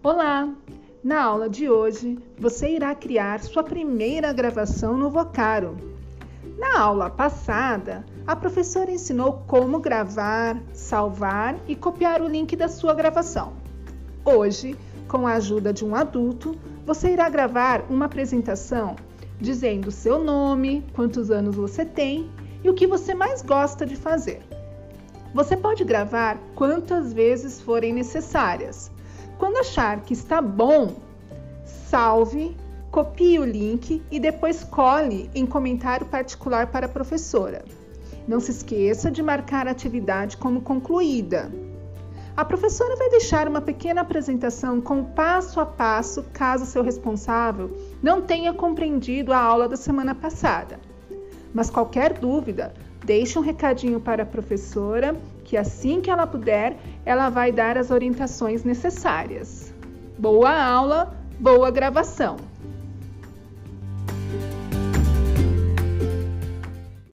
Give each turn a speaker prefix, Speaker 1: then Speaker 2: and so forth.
Speaker 1: Olá! Na aula de hoje, você irá criar sua primeira gravação no Vocaro. Na aula passada, a professora ensinou como gravar, salvar e copiar o link da sua gravação. Hoje, com a ajuda de um adulto, você irá gravar uma apresentação dizendo seu nome, quantos anos você tem e o que você mais gosta de fazer. Você pode gravar quantas vezes forem necessárias. Quando achar que está bom, salve, copie o link e depois cole em comentário particular para a professora. Não se esqueça de marcar a atividade como concluída. A professora vai deixar uma pequena apresentação com passo a passo caso seu responsável não tenha compreendido a aula da semana passada. Mas qualquer dúvida, deixe um recadinho para a professora que assim que ela puder, ela vai dar as orientações necessárias. Boa aula, boa gravação!